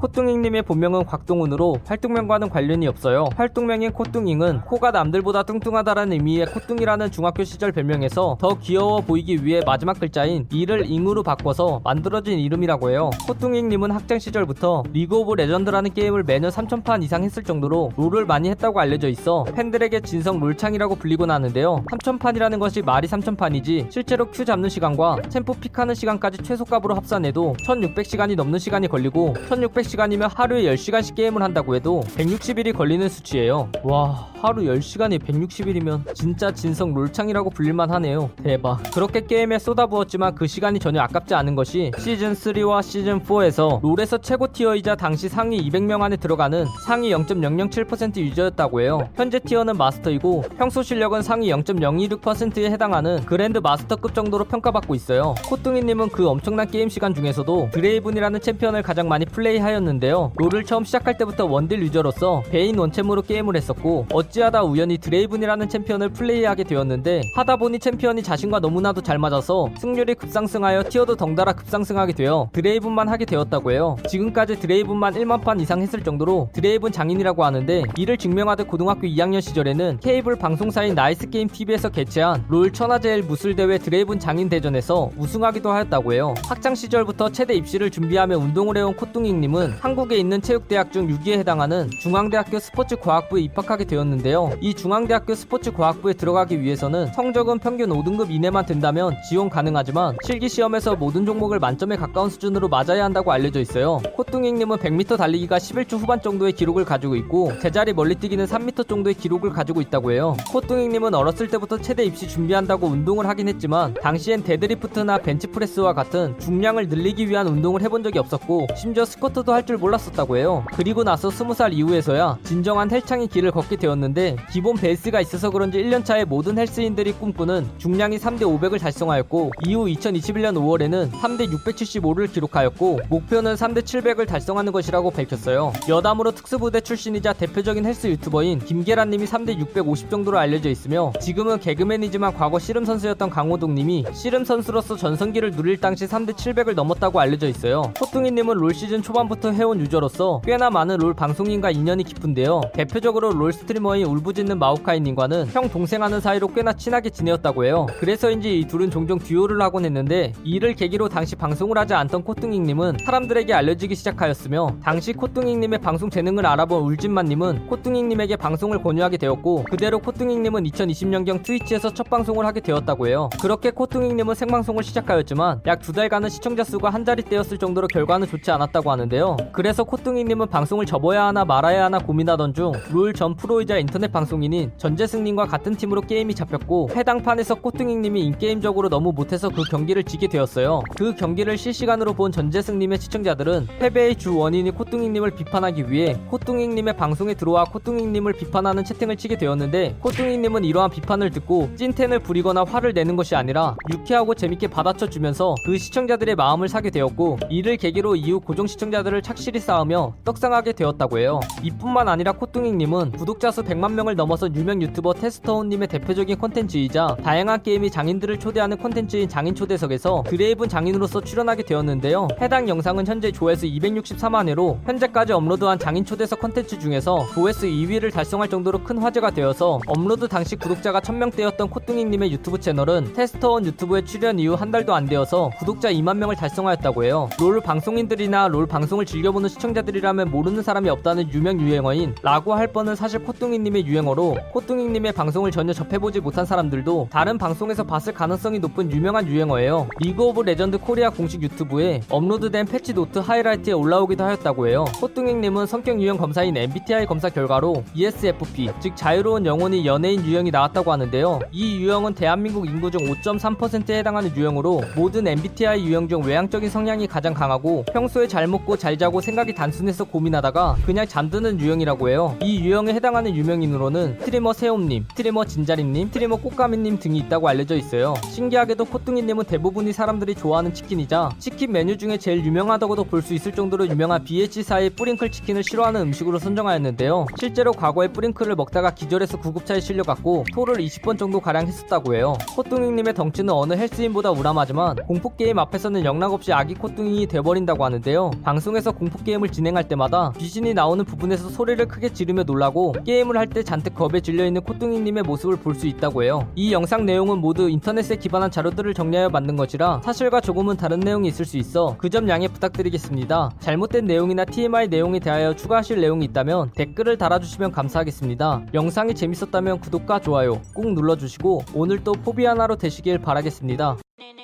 코뚱잉님의 본명은 곽동훈으로 활동명과는 관련이 없어요. 활동명인 코뚱잉은 코가 남들보다 뚱뚱하다라는 의미의 코뚱이라는 중학교 시절 별명에서 더 귀여워 보이기 위해 마지막 글자인 이를 잉으로 바꿔서 만들어진 이름이라고 해요. 코뚱잉님은 학창 시절부터 리그 오브 레전드라는 게임을 매년 3천판 이상 했을 정도로 롤을 많이 했다고 알려져 있어 팬들에게 진성 롤창이라고 불리곤 하는데요. 3천판이라는 것이 말이 3천판이지 실제로 queue 잡는 시간과 챔프 pick하는 시간까지 최소값으로 합산해도 1600시간이 넘는 시간이 걸리고 1600시 간 100시간이면 하루에 10시간씩 게임을 한다고 해도 160일이 걸리는 수치예요. 와, 하루 10시간이 160일이면 진짜 진성 롤창이라고 불릴만 하네요. 대박. 그렇게 게임에 쏟아부었지만 그 시간이 전혀 아깝지 않은 것이 시즌3와 시즌4에서 롤에서 최고 tier이자 당시 상위 200명 안에 들어가는 상위 0.007% user였다고 해요. 현재 tier는 마스터이고 평소 실력은 상위 0.026%에 해당하는 그랜드 마스터급 정도로 평가받고 있어요. 코뚱잉님은 그 엄청난 게임 시간 중에서도 드레이븐이라는 챔피언을 가장 많이 플레이 하였 하였는데요. 롤을 처음 시작할 때부터 원딜 user로서 베인 원챔으로 게임을 했었고 어찌하다 우연히 드레이븐이라는 챔피언을 플레이하게 되었는데 하다 보니 챔피언이 자신과 너무나도 잘 맞아서 승률이 급상승하여 티어도 덩달아 급상승하게 되어 드레이븐만 하게 되었다고 해요. 지금까지 드레이븐만 1만 판 이상 했을 정도로 드레이븐 장인이라고 하는데 이를 증명하듯 고등학교 2학년 시절에는 케이블 방송사인 나이스게임 TV에서 개최한 롤 천하제일 무술대회 드레이븐 장인 대전에서 우승하기도 하였다고 해요. 학창 시절부터 체대 입시를 준비하며 운동을 해온 코뚱잉님 은 한국에 있는 체육대학 중 6위에 해당하는 중앙대학교 스포츠과학부에 입학하게 되었는데요. 이 중앙대학교 스포츠과학부에 들어가기 위해서는 성적은 평균 5등급 이내만 된다면 지원 가능하지만 실기시험에서 모든 종목을 만점에 가까운 수준으로 맞아야 한다고 알려져 있어요. 코뚱잉님은 100m 달리기가 11초 후반 정도의 기록을 가지고 있고 제자리 멀리뛰기는 3m 정도의 기록을 가지고 있다고 해요. 코뚱잉님은 어렸을 때부터 체대 입시 준비한다고 운동을 하긴 했지만 당시엔 데드리프트나 벤치프레스와 같은 중량을 늘리기 위한 운동을 해본 적이 없었고 심지어 스쿼트 도 할 줄 몰랐었다고 해요. 그리고 나서 20살 이후에서야 진정한 헬창의 길을 걷게 되었는데 기본 베이스가 있어서 그런지 1년차에 모든 헬스인들이 꿈꾸는 중량이 3대 500을 달성하였고 이후 2021년 5월에는 3대 675를 기록하였고 목표는 3대 700을 달성하는 것이라고 밝혔어요. 여담으로 특수부대 출신이자 대표적인 헬스 유튜버인 김계란님이 3대 650 정도로 알려져 있으며 지금은 개그맨이지만 과거 씨름 선수였던 강호동님이 씨름 선수로서 전성기를 누릴 당시 3대 700을 넘었다고 알려져 있어요. 코뚱잉님은 롤 시즌 초반 부터 해온 유저로서 꽤나 많은 롤 방송인과 인연이 깊은데요. 대표적으로 롤 스트리머인 울부짖는 마오카이님과는 형 동생하는 사이로 꽤나 친하게 지내었다고 해요. 그래서인지 이 둘은 종종 듀오를 하곤 했는데 이를 계기로 당시 방송을 하지 않던 코뚱잉님은 사람들에게 알려지기 시작하였으며 당시 코뚱잉님의 방송 재능을 알아본 울진만님은 코뚱잉님에게 방송을 권유하게 되었고 그대로 코뚱잉님은 2020년경 트위치에서 첫 방송을 하게 되었다고 해요. 그렇게 코뚱잉님은 생방송을 시작하였지만 약 두 달간은 시청자 수가 한 자리 대였을 정도로 결과는 좋지 않았다고 하는데 요. 그래서 코뚱이님은 방송을 접어야 하나 말아야 하나 고민하던 중룰전 프로이자 인터넷 방송인인 전재승님과 같은 팀으로 게임이 잡혔고 해당 판에서 코뚱이님이 인게임적으로 너무 못해서 그 경기를 지게 되었어요. 그 경기를 실시간으로 본 전재승님의 시청자들은 패배의 주 원인이 코뚱이님을 비판하기 위해 코뚱이님의 방송에 들어와 코뚱이님을 비판하는 채팅을 치게 되었는데 코뚱이님은 이러한 비판을 듣고 찐텐을 부리거나 화를 내는 것이 아니라 유쾌하고 재밌게 받아쳐 주면서 그 시청자들의 마음을 사게 되었고 이를 계기로 이후 고정 시청자 들을 착실히 쌓으며 떡상하게 되었다고 해요. 이뿐만 아니라 코뚱잉님은 구독자 수 100만 명을 넘어서 유명 유튜버 테스터훈님의 대표적인 콘텐츠이자 다양한 게임의 장인들을 초대하는 콘텐츠인 장인 초대석에서 드레이븐 장인으로서 출연하게 되었는데요. 해당 영상은 현재 조회수 264만 회로 현재까지 업로드한 장인 초대석 콘텐츠 중에서 조회수 2위를 달성할 정도로 큰 화제가 되어서 업로드 당시 구독자가 1000명대였던 코뚱잉님의 유튜브 채널은 테스터훈 유튜브에 출연 이후 한 달도 안 되어서 구독자 2만 명을 달성하였다고 해요. 롤 방송인들이나 롤 방송 을 즐겨보는 시청자들이라면 모르는 사람이 없다는 유명 유행어인 라고 할 뻔은 사실 코뚱잉님의 유행어로 코뚱잉님의 방송을 전혀 접해보지 못한 사람들도 다른 방송에서 봤을 가능성이 높은 유명한 유행어예요. 리그 오브 레전드 코리아 공식 유튜브에 업로드된 패치 노트 하이라이트에 올라오기도 하였다고 해요. 코뚱잉님은 성격 유형 검사인 MBTI 검사 결과로 ESFP, 즉 자유로운 영혼의 연예인 유형이 나왔다고 하는데요. 이 유형은 대한민국 인구 중 5.3%에 해당하는 유형으로 모든 MBTI 유형 중 외향적인 성향이 가장 강하고 평소에 잘 먹고 잘 자고 생각이 단순해서 고민하다가 그냥 잠드는 유형이라고 해요. 이 유형에 해당하는 유명인으로는 스트리머 세옴님, 스트리머 진자림님, 스트리머 꽃가미님 등이 있다고 알려져 있어요. 신기하게도 코뚱잉님은 대부분의 사람들이 좋아하는 치킨이자 치킨 메뉴 중에 제일 유명하다고도 볼 수 있을 정도로 유명한 BH사의 뿌링클 치킨을 싫어하는 음식으로 선정하였는데요. 실제로 과거에 뿌링클을 먹다가 기절해서 구급차에 실려갔고 토를 20번 정도 가량 했었다고 해요. 코뚱이님의 덩치는 어느 헬스인보다 우람하지만 공포게임 앞에서는 영락없이 아기 코뚱이 돼버린다고 하는데요. 방송 방송에서 공포게임을 진행할 때마다 귀신이 나오는 부분에서 소리를 크게 지르며 놀라고 게임을 할 때 잔뜩 겁에 질려있는 코뚱이님의 모습을 볼 수 있다고 해요. 이 영상 내용은 모두 인터넷에 기반한 자료들을 정리하여 만든 것이라 사실과 조금은 다른 내용이 있을 수 있어 그 점 양해 부탁드리겠습니다. 잘못된 내용이나 TMI 내용에 대하여 추가하실 내용이 있다면 댓글을 달아주시면 감사하겠습니다. 영상이 재밌었다면 구독과 좋아요 꾹 눌러주시고 오늘도 포비아나로 되시길 바라겠습니다. 네네네